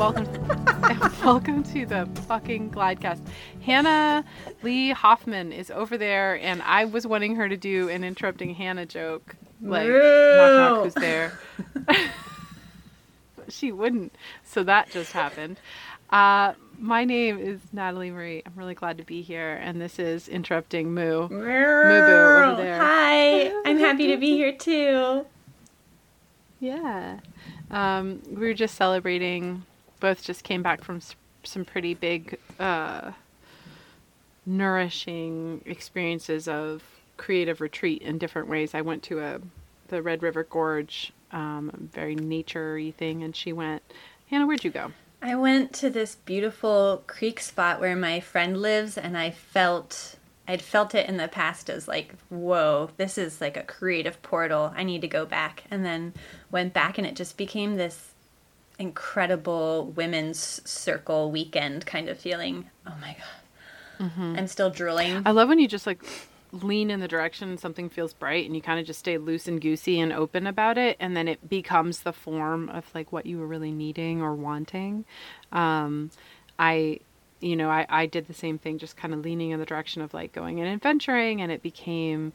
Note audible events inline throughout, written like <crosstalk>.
welcome, <laughs> welcome to the fucking Gladcast. Hannah Lee Hoffman is over there, and I was wanting her to do an interrupting Hannah joke, like knock knock, who's there? <laughs> But she wouldn't, so that just happened. Uh, my name is Natalie Marie. I'm really glad to be here, and this is interrupting Moo. Moo Boo over there. Hi, I'm happy to be here too. Yeah. Um, we were just celebrating, both just came back from some pretty big, uh, nourishing experiences of creative retreat in different ways. I went to a the Red River Gorge, um, very nature-y thing, and she went, Hannah, where'd you go? I went to this beautiful creek spot where my friend lives, and I felt I'd felt it in the past as like, whoa, this is like a creative portal. I need to go back, and then went back, and it just became this incredible women's circle weekend kind of feeling. Oh my god, I'm still drooling. I love when you just like lean in the direction something feels bright and you kind of just stay loose and goosey and open about it and then it becomes the form of like what you were really needing or wanting um i you know i i did the same thing just kind of leaning in the direction of like going and adventuring and it became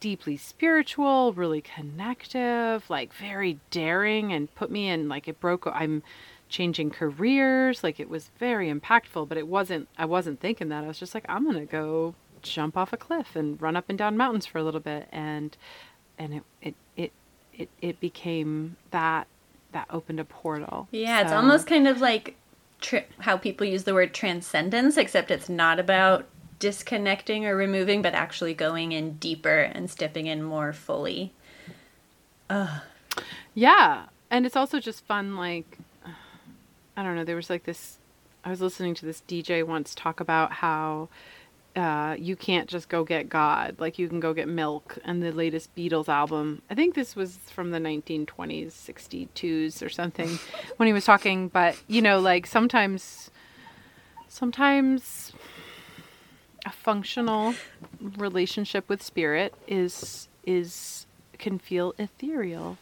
deeply spiritual really connective like very daring and put me in like it broke i'm changing careers like it was very impactful but it wasn't i wasn't thinking that. I was just like i'm gonna go jump off a cliff and run up and down mountains for a little bit and and it it it it, it became that that opened a portal. Yeah, it's almost kind of like tr- how people use the word transcendence, except it's not about disconnecting or removing, but actually going in deeper and stepping in more fully. Yeah, and it's also just fun. Like, I don't know. There was like this. I was listening to this DJ once talk about how uh, you can't just go get God. Like, you can go get milk. And the latest Beatles album. I think this was from the 1920s, 62s or something when he was talking. But you know, like sometimes, sometimes a functional relationship with spirit is is can feel ethereal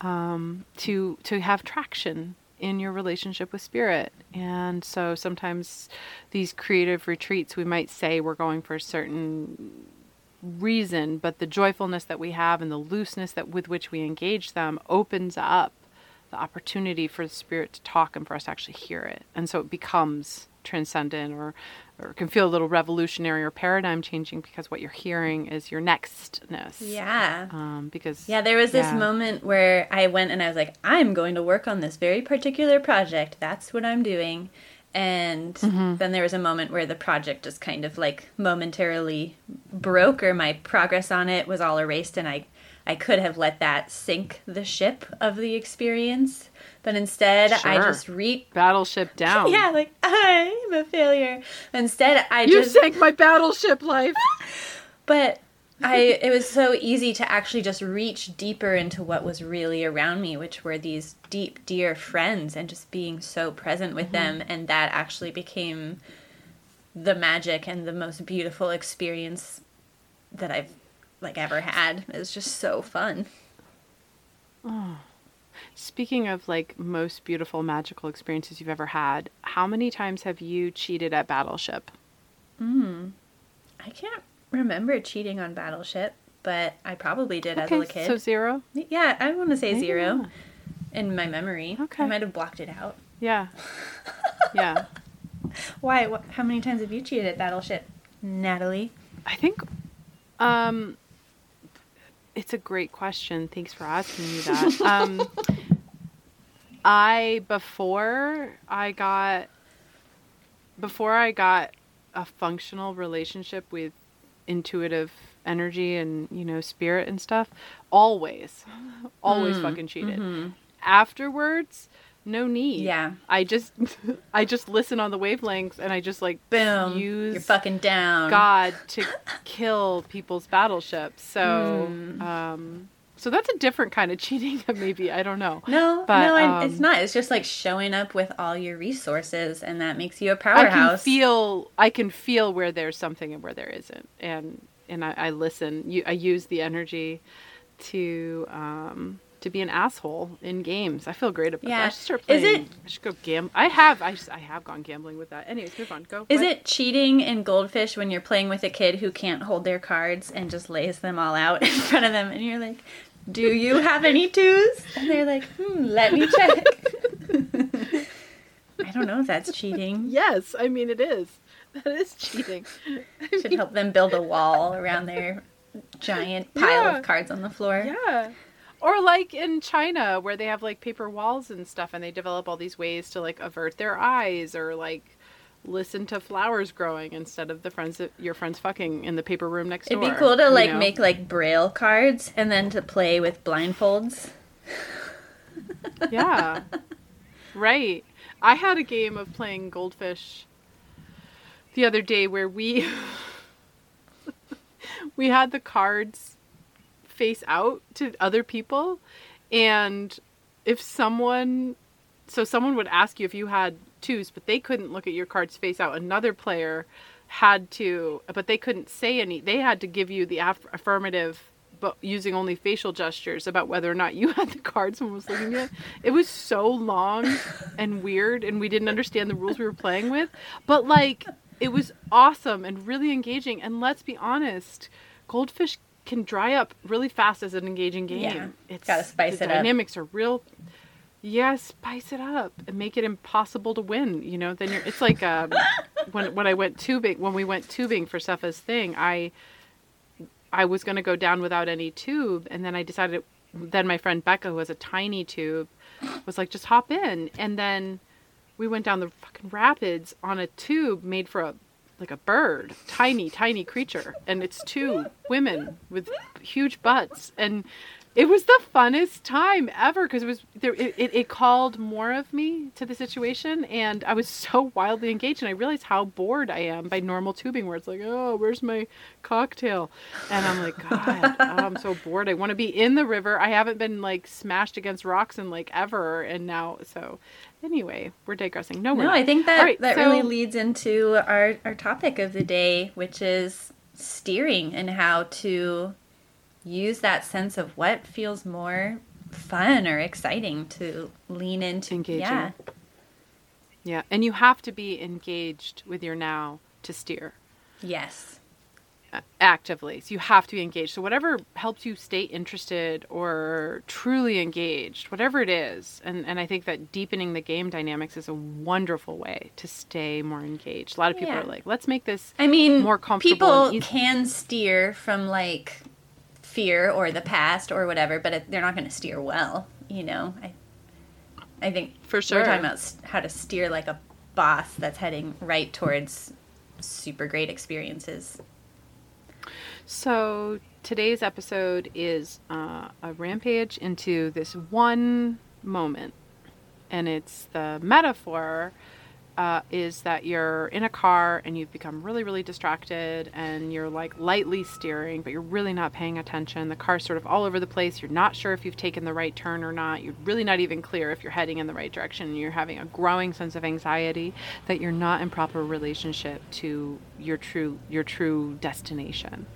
um, to to have traction in your relationship with spirit. And so sometimes these creative retreats, we might say we're going for a certain reason, but the joyfulness that we have and the looseness that with which we engage them opens up the opportunity for the spirit to talk and for us to actually hear it. And so it becomes transcendent or or can feel a little revolutionary or paradigm changing because what you're hearing is your nextness. Yeah. Um, because Yeah, there was this yeah. moment where I went and I was like, I'm going to work on this very particular project. That's what I'm doing. And then there was a moment where the project just kind of like momentarily broke, or my progress on it was all erased, and I, I could have let that sink the ship of the experience. But instead, I just reached. battleship down. <laughs> Yeah, like I'm a failure. Instead, I You just sank my battleship life. <laughs> but I it was so easy to actually just reach deeper into what was really around me, which were these deep, dear friends and just being so present with mm-hmm. them and that actually became the magic and the most beautiful experience that I've like ever had. It was just so fun. Oh. <sighs> Speaking of like most beautiful magical experiences you've ever had, how many times have you cheated at Battleship? Mm. I can't remember cheating on Battleship, but I probably did as a kid. so zero. yeah, I want to say Maybe zero not. in my memory. Okay. I might have blocked it out. Yeah, <laughs> yeah. Why? What, how many times have you cheated at Battleship, Natalie? I think um, it's a great question. Thanks for asking me that. um, I before I got before I got a functional relationship with intuitive energy and you know spirit and stuff, always, always Mm, fucking cheated. Afterwards, no need. Yeah. I just <laughs> I just listen on the wavelengths and I just like Boom. use You're fucking down. God to kill people's battleships. So, Hmm. um, so that's a different kind of <laughs> cheating. Maybe I don't know. No, But, no, I- it's um, not. It's just like showing up with all your resources, and that makes you a I can powerhouse. feel. I can feel where there's something and where there isn't, and and I, I listen. You, I use the energy to um, to be an asshole in games. I feel great about Yeah. that. I should start Is it- I should go gam. I have. I, just, I have gone gambling with that. Anyways, move on. Go. Is What? it cheating in Goldfish when you're playing with a kid who can't hold their cards and just lays them all out <laughs> in front of them and you're like, Do you have any twos? And they're like, Hmm, let me check. <laughs> I don't know if that's cheating. Yes, I mean it is. That is cheating. <laughs> I Should help them build a wall around their giant pile Yeah. of cards on the floor. Yeah. Or like in China where they have like paper walls and stuff and they develop all these ways to like avert their eyes or like listen to flowers growing instead of the friends that your friends fucking in the paper room next door. It'd be cool to you like know? make like braille cards and then to play with blindfolds. Yeah. <laughs> right. I had a game of playing goldfish the other day where we <laughs> we had the cards face out to other people. And if someone so someone would ask you if you had twos but they couldn't look at your cards face out. Another player had to but they couldn't say any they had to give you the aff- affirmative but using only facial gestures about whether or not you <laughs> had the card someone was looking at it was so long and weird and we didn't understand the rules we were playing with. But like it was awesome and really engaging. And let's be honest goldfish can dry up really fast as an engaging game. Yeah, it's gotta spice the it up. dynamics are real yeah spice it up and make it impossible to win you know then you're it's like um, <laughs> when when i went tubing when we went tubing for Cepha's thing i i was going to go down without any tube and then i decided then my friend becca who has a tiny tube was like just hop in. And then we went down the fucking rapids on a tube made for a like a bird, tiny, tiny creature, and it's two women with huge butts, and it was the funnest time ever because it was there. It, it, it called more of me to the situation, and I was <laughs> so wildly engaged, and I realized how bored I am by normal tubing, where it's like, oh, where's my cocktail? And I'm like, God, I'm so bored. I want to be in the river. I haven't been like smashed against rocks in like ever, and now so. Anyway, we're digressing. No, we're No, not. I think that right, that so- really leads into our our topic of the day, which is steering and how to use that sense of what feels more fun or exciting to lean into. Engaging. Yeah. Yeah, and you have to be engaged with your now to steer Yes. uh, actively. So you have to be engaged. So whatever helps you stay interested or truly engaged, whatever it is, and and I think that deepening the game dynamics is a wonderful way to stay more engaged. A lot of people Yeah. are like, let's make this I mean, more comfortable. people can steer from like fear or the past or whatever, but they're not going to steer well. You know, I, I think For sure. we're talking about how to steer like a boss that's heading right towards super great experiences. So today's episode is uh, a rampage into this one moment, and it's the metaphor uh, is that you're in a car and you've become really, really distracted, and you're like lightly steering, but you're really not paying attention. The car's sort of all over the place. You're not sure if you've taken the right turn or not. You're really not even clear if you're heading in the right direction. You're having a growing sense of anxiety that you're not in proper relationship to your true your true destination.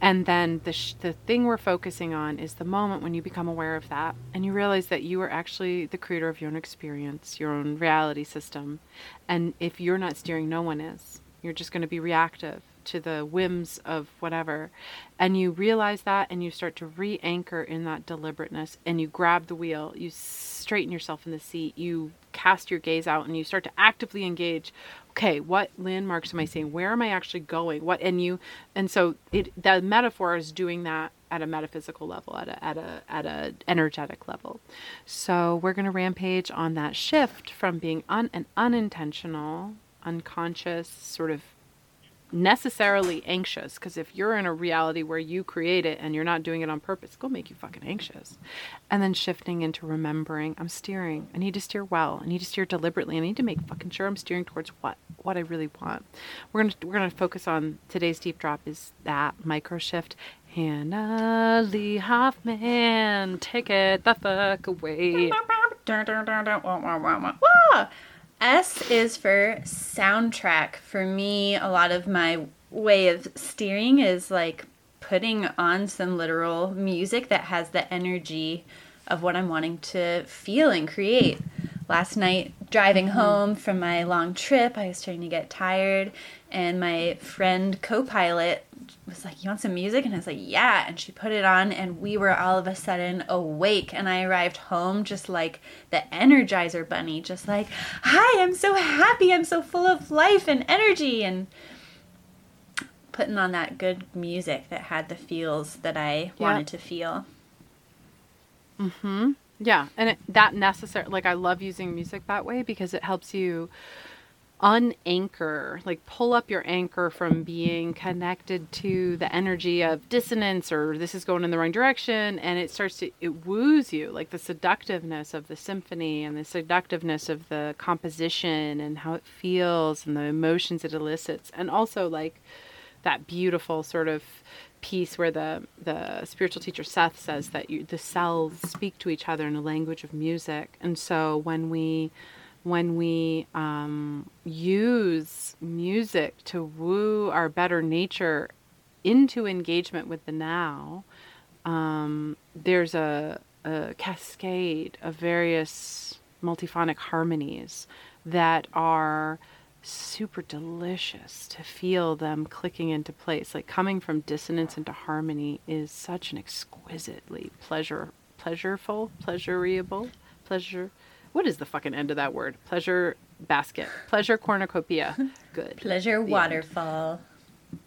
And then the sh- the thing we're focusing on is the moment when you become aware of that and you realize that you are actually the creator of your own experience, your own reality system. And if you're not steering, no one is. You're just going to be reactive to the whims of whatever. And you realize that and you start to re anchor in that deliberateness and you grab the wheel, you straighten yourself in the seat, you cast your gaze out and you start to actively engage okay what landmarks am i seeing? Where am i actually going? What and you and so it the metaphor is doing that at a metaphysical level at a at a at a energetic level. So we're to rampage on that shift from being un, an unintentional unconscious sort of necessarily anxious because if you're in a reality where you create it and you're not doing it on purpose, it'll make you fucking anxious. And then shifting into remembering, I'm steering. I need to steer well. I need to steer deliberately. I need to make fucking sure I'm steering towards what what I really want. We're gonna we're gonna focus on today's deep drop is that micro shift. Hannah Lee Hoffman, take it the fuck away. S is for soundtrack. For me, a lot of my way of steering is like putting on some literal music that has the energy of what I'm wanting to feel and create. Last night, driving mm-hmm. home from my long trip, I was starting to get tired, and my friend co pilot was like, You want some music? And I was like, Yeah. And she put it on, and we were all of a sudden awake. And I arrived home just like the Energizer Bunny, just like, Hi, I'm so happy. I'm so full of life and energy. And putting on that good music that had the feels that I wanted to feel. Mm hmm. Yeah, and it, that necessary like I love using music that way because it helps you unanchor, like pull up your anchor from being connected to the energy of dissonance or this is going in the wrong direction and it starts to it woos you like the seductiveness of the symphony and the seductiveness of the composition and how it feels and the emotions it elicits and also like that beautiful sort of piece where the the spiritual teacher Seth says that you, the cells speak to each other in a language of music, and so when we when we um, use music to woo our better nature into engagement with the now, um, there's a, a cascade of various multiphonic harmonies that are super delicious to feel them clicking into place. Like coming from dissonance into harmony is such an exquisitely pleasure, pleasureful, pleasurable, pleasure. What is the fucking end of that word? Pleasure basket, pleasure cornucopia. <laughs> Good. pleasure the waterfall. End.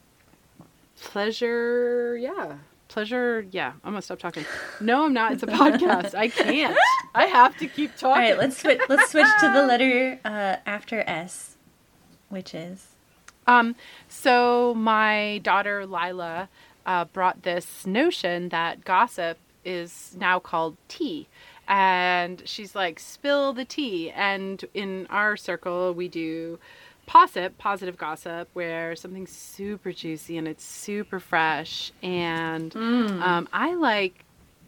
Pleasure, yeah. Pleasure, yeah. I'm gonna stop talking. No, I'm not. It's a podcast. I can't. I have to keep talking. All right, let's switch. Let's switch to the <laughs> letter uh, after S. Which is? Um, so my daughter Lila uh, brought this notion that gossip is now called tea. And she's like, spill the tea. And in our circle, we do posip, positive gossip, where something's super juicy and it's super fresh. And mm. um, I like,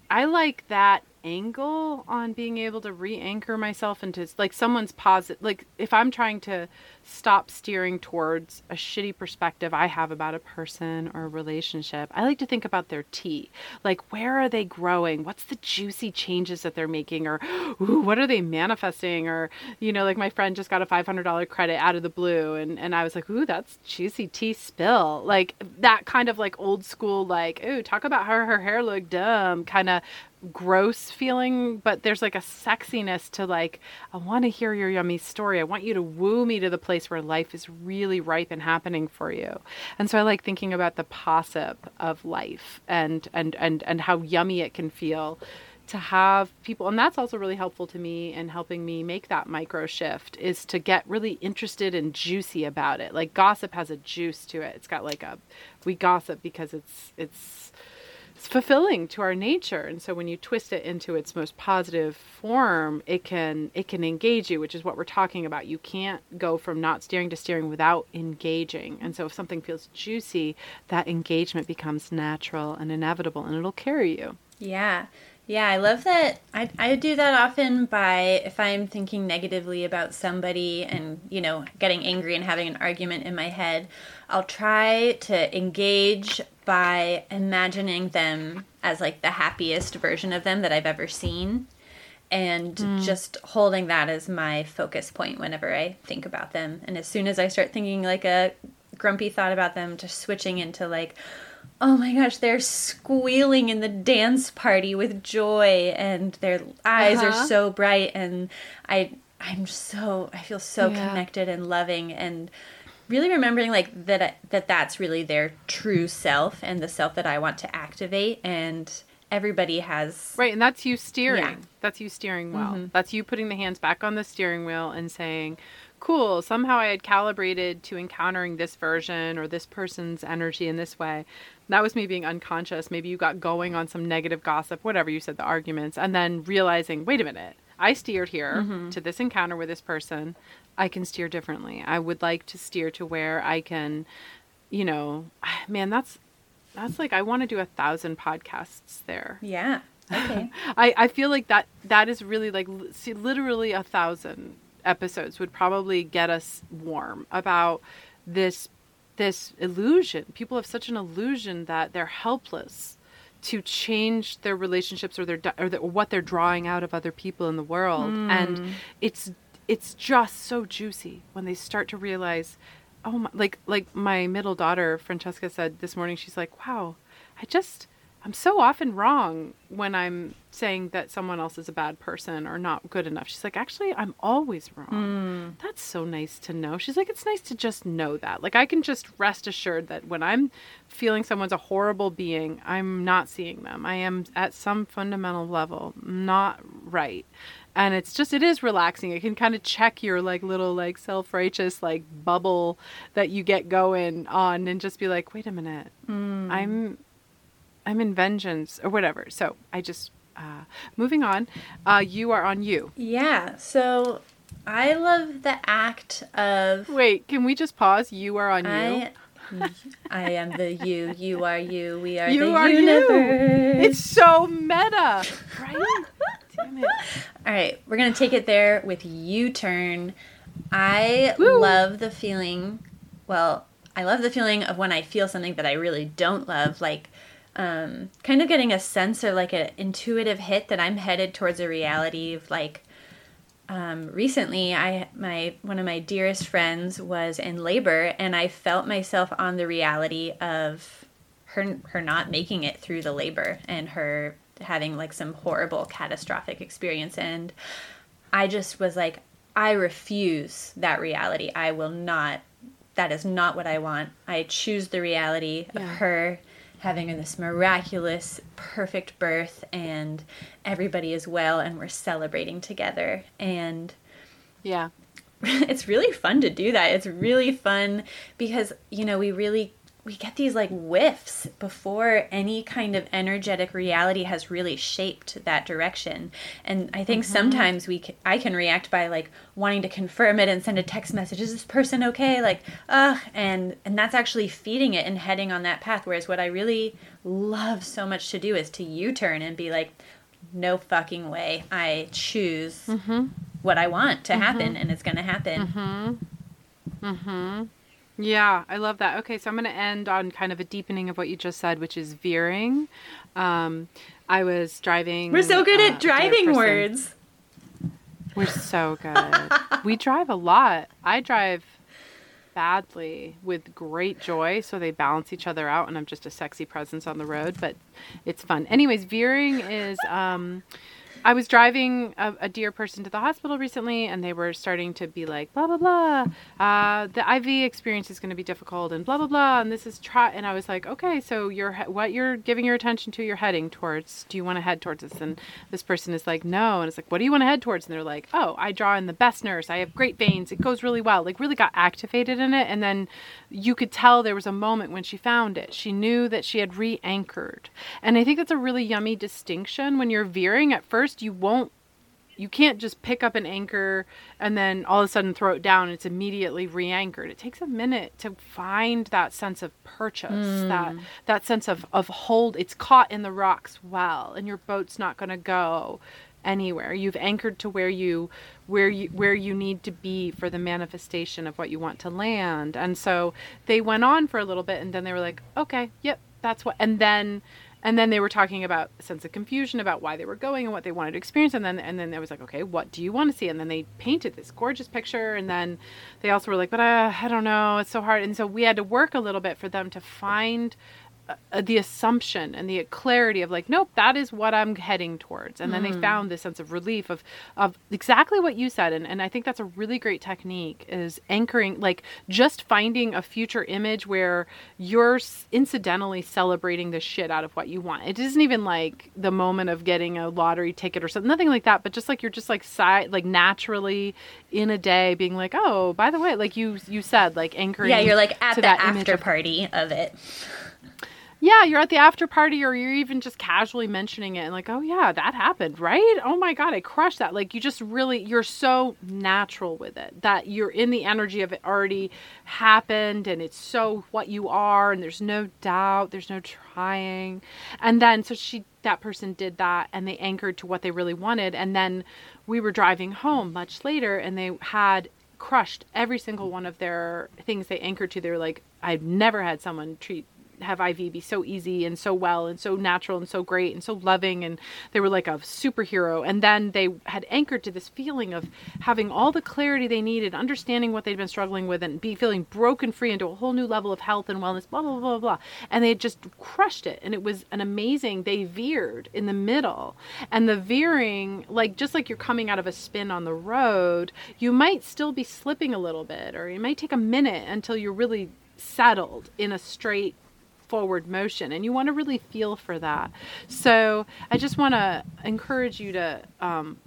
I like that angle on being able to re-anchor myself into like someone's positive like if i'm trying to stop steering towards a shitty perspective I have about a person or a relationship, I like to think about their tea. Like, where are they growing? What's the juicy changes that they're making? Or, ooh, what are they manifesting? Or, you know, like my friend just got a $500 credit out of the blue. And, and I was like, ooh, that's juicy tea spill. Like, that kind of like old school, like, ooh, talk about how her hair looked dumb kind of gross feeling, but there's like a sexiness to like, I want to hear your yummy story. I want you to woo me to the place where life is really ripe and happening for you. And so I like thinking about the posip of life and and and and how yummy it can feel to have people and that's also really helpful to me in helping me make that micro shift is to get really interested and juicy about it like gossip has a juice to it it's got like a we gossip because it's it's it's fulfilling to our nature. And so when you twist it into its most positive form it can it can engage you which is what we're talking about. You can't go from not steering to steering without engaging. And so if something feels juicy that engagement becomes natural and inevitable and it'll carry you. Yeah. Yeah, I love that. I, I do that often by if I'm thinking negatively about somebody and, you know, getting angry and having an argument in my head, I'll try to engage by imagining them as like the happiest version of them that I've ever seen and mm. just holding that as my focus point whenever I think about them. And as soon as I start thinking like a grumpy thought about them, just switching into like, oh my gosh, they're squealing in the dance party with joy and their eyes uh-huh. are so bright and I I'm so I feel so yeah. connected and loving and really remembering like that that that's really their true self and the self that I want to activate and everybody has Right, and that's you steering. Yeah. That's you steering well. Mm-hmm. That's you putting the hands back on the steering wheel and saying, cool, somehow I had calibrated to encountering this version or this person's energy in this way that was me being unconscious. Maybe you got going on some negative gossip, whatever you said, the arguments, and then realizing, wait a minute, I steered here mm-hmm. to this encounter with this person. I can steer differently. I would like to steer to where I can, you know, <sighs> man, that's that's like I want to do a thousand podcasts there. Yeah. Okay. <laughs> I I feel like that that is really like see, literally a thousand episodes would probably get us warm about this this illusion. People have such an illusion that they're helpless to change their relationships or their or, the, or what they're drawing out of other people in the world and mm. it's it's just so juicy when they start to realize oh my, like like my middle daughter Francesca said this morning she's like wow I just I'm so often wrong when I'm saying that someone else is a bad person or not good enough. She's like, actually, I'm always wrong. Hmm. That's so nice to know. She's like, it's nice to just know that. Like, I can just rest assured that when I'm feeling someone's a horrible being, I'm not seeing them. I am at some fundamental level not right. And it's just, it is relaxing. It can kind of check your like little like self righteous like bubble that you get going on and just be like, wait a minute, I'm I'm in vengeance or whatever. So I just uh, moving on. Uh, you are on you. Yeah. So I love the act of Wait, can we just pause? You are on you. I I am the you, you are you, we are you the are universe. you. It's so meta, right? <laughs> Damn it. All right, we're gonna take it there with U turn. I Woo. love the feeling. Well, I love the feeling of when I feel something that I really don't love, like um, kind of getting a sense or like an intuitive hit that I'm headed towards a reality of like. Um, recently, I my one of my dearest friends was in labor, and I felt myself on the reality of her her not making it through the labor and her having like some horrible catastrophic experience and I just was like I refuse that reality. I will not that is not what I want. I choose the reality of her having this miraculous perfect birth and everybody is well and we're celebrating together and Yeah. <laughs> it's really fun to do that. It's really fun because you know we really we get these like whiffs before any kind of energetic reality has really shaped that direction. And I think mm-hmm. sometimes we can, I can react by like wanting to confirm it and send a text message. Is this person okay? Like, ugh, and and that's actually feeding it and heading on that path. Whereas what I really love so much to do is to U-turn and be like, no fucking way. I choose mm-hmm. what I want to happen, mm-hmm. and it's going to happen. Yeah, I love that. Okay, so I'm going to end on kind of a deepening of what you just said, which is veering. Um, I was driving. We're so good uh, at driving words. We're so good. <laughs> we drive a lot. I drive badly with great joy, so they balance each other out, and I'm just a sexy presence on the road, but it's fun. Anyways, veering is. Um, I was driving a, a dear person to the hospital recently, and they were starting to be like, blah blah blah. Uh, the IV experience is going to be difficult, and blah blah blah. And this is try. And I was like, okay, so you're what you're giving your attention to, you're heading towards. Do you want to head towards this? And this person is like, no. And it's like, what do you want to head towards? And they're like, oh, I draw in the best nurse. I have great veins. It goes really well. Like really got activated in it, and then you could tell there was a moment when she found it. She knew that she had re-anchored, and I think that's a really yummy distinction. When you're veering at first, you won't you can't just pick up an anchor and then all of a sudden throw it down. It's immediately re-anchored. It takes a minute to find that sense of purchase hmm. that that sense of of hold. It's caught in the rocks well and your boat's not going to go anywhere. You've anchored to where you where you where you need to be for the manifestation of what you want to land. And so they went on for a little bit and then they were like okay yep that's what and then and then they were talking about a sense of confusion about why they were going and what they wanted to experience. And then and then I was like okay what do you want to see? And then they painted this gorgeous picture. And then they also were like but uh, I don't know. It's so hard. And so we had to work a little bit for them to find uh, the assumption and the clarity of like nope that is what i'm heading towards. And then they found this sense of relief of of exactly what you said. And, and i think that's a really great technique is anchoring like just finding a future image where you're s- incidentally celebrating the shit out of what you want. It isn't even like the moment of getting a lottery ticket or something nothing like that but just like you're just like si- like naturally in a day being like oh by the way like you you said like anchoring Yeah, you're like at to the that image after of- party of it. Yeah, you're at the after party or you're even just casually mentioning it and like, oh yeah, that happened, right? Oh my god, I crushed that. Like you just really you're so natural with it that you're in the energy of it already happened and it's so what you are and there's no doubt, there's no trying. And then so she that person did that and they anchored to what they really wanted and then we were driving home much later and they had crushed every single one of their things they anchored to. They were like, I've never had someone treat have IV be so easy and so well and so natural and so great and so loving and they were like a superhero and then they had anchored to this feeling of having all the clarity they needed, understanding what they'd been struggling with and be feeling broken free into a whole new level of health and wellness, blah blah blah blah. blah. And they just crushed it and it was an amazing they veered in the middle. And the veering, like just like you're coming out of a spin on the road, you might still be slipping a little bit or it might take a minute until you're really settled in a straight forward motion and you want to really feel for that. So i just want to encourage you to um,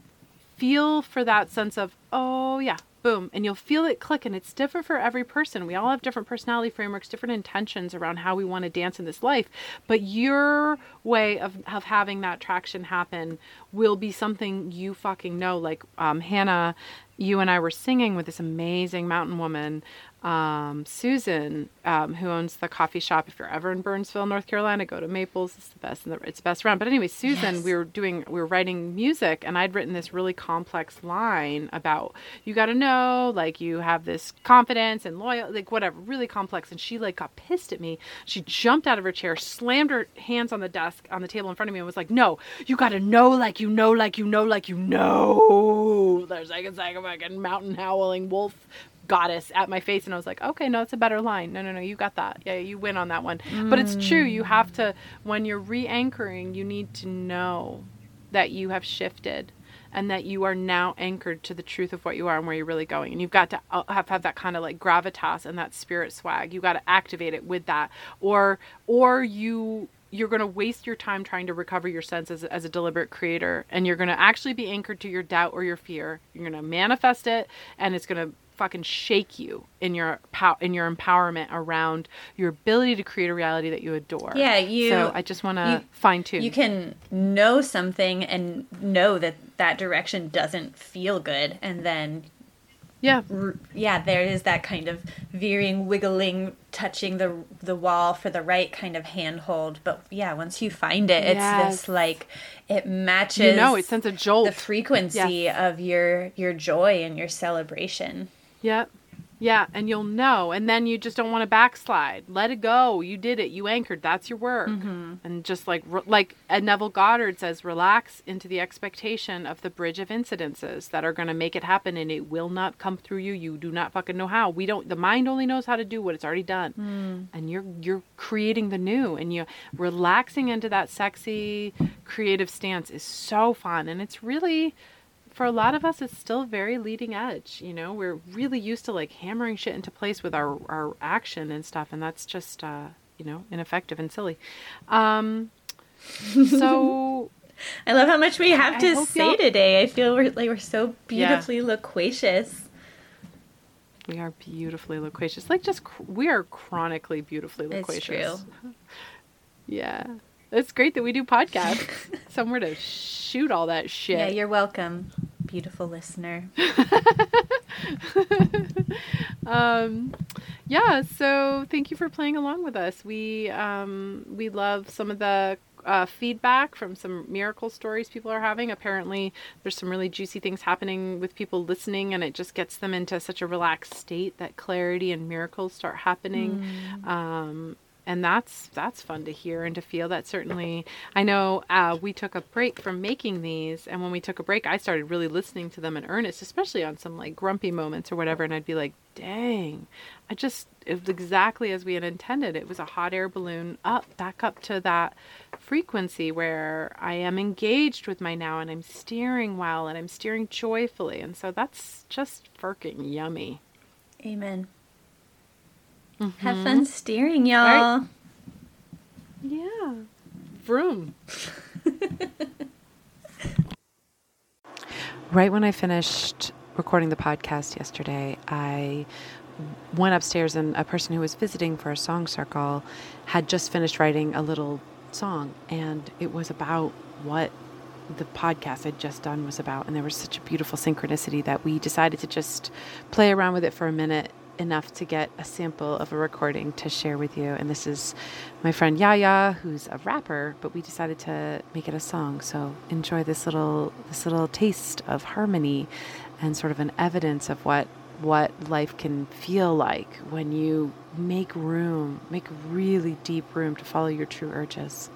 feel for that sense of oh yeah boom and you'll feel it click and it's different for every person. We all have different personality frameworks different intentions around how we want to dance in this life but your way of, of having that traction happen will be something you fucking know. Like um, hannah you and i were singing with this amazing mountain woman um, Susan, um, who owns the coffee shop. If you're ever in Burnsville, North Carolina, go to Maples. It's the best. The, it's the best around. But anyway, Susan, yes. we were doing, we were writing music, and I'd written this really complex line about you got to know, like you have this confidence and loyal, like whatever, really complex. And she like got pissed at me. She jumped out of her chair, slammed her hands on the desk on the table in front of me, and was like, "No, you got to know, like you know, like you know, like you know." There's like a fucking mountain howling wolf goddess at my face and I was like, okay, no, it's a better line. No, no, no, you got that. Yeah, you win on that one. Mm. But it's true. You have to, when you're re anchoring, you need to know that you have shifted and that you are now anchored to the truth of what you are and where you're really going. And you've got to uh, have, have that kind of like gravitas and that spirit swag. You got to activate it with that, or or you you're going to waste your time trying to recover your senses as, a deliberate creator and you're going to actually be anchored to your doubt or your fear you're going to manifest it and it's going to fucking shake you in your pow- in your empowerment around your ability to create a reality that you adore. Yeah, you. So I just want to fine tune. You can know something and know that that direction doesn't feel good, and then yeah, yeah, there is that kind of veering, wiggling, touching the the wall for the right kind of handhold. But yeah, once you find it, it's yes. this like it matches. You know, it sends a jolt. The frequency yes. of your your joy and your celebration. Yep. Yeah, and you'll know, and then you just don't want to backslide. Let it go. You did it. You anchored. That's your work. Mm-hmm. And just like like Neville Goddard says, relax into the expectation of the bridge of incidences that are going to make it happen, and it will not come through you. You do not fucking know how. We don't. The mind only knows how to do what it's already done, mm. and you're you're creating the new, and you relaxing into that sexy creative stance is so fun, and it's really for a lot of us it's still very leading edge you know? We're really used to like hammering shit into place with our our action and stuff and that's just uh you know ineffective and silly. Um <laughs> so i love how much we have to say today. I feel we're like we're so beautifully yeah. loquacious. We are beautifully loquacious. Like just cr- we are chronically beautifully loquacious. it's true. <laughs> yeah it's great that we do podcasts. <laughs> Somewhere to shoot all that shit. Yeah, you're welcome, beautiful listener. <laughs> um, yeah, so thank you for playing along with us. We um, we love some of the uh, feedback from some miracle stories people are having. Apparently, there's some really juicy things happening with people listening, and it just gets them into such a relaxed state that clarity and miracles start happening. Mm. Um, and that's that's fun to hear and to feel that certainly i know uh, we took a break from making these and when we took a break i started really listening to them in earnest especially on some like grumpy moments or whatever and i'd be like dang i just it was exactly as we had intended. It was a hot air balloon up back up to that frequency where i am engaged with my now and i'm steering well and i'm steering joyfully. And so that's just freaking yummy. Amen Mm-hmm. Have fun steering, y'all. Right. Yeah. Vroom. <laughs> right when I finished recording the podcast yesterday, I went upstairs and a person who was visiting for a song circle had just finished writing a little song and it was about what the podcast I'd just done was about and there was such a beautiful synchronicity that we decided to just play around with it for a minute enough to get a sample of a recording to share with you. And this is my friend Yaya, who's a rapper, but we decided to make it a song. So enjoy this little this little taste of harmony and sort of an evidence of what what life can feel like when you make room, make really deep room to follow your true urges.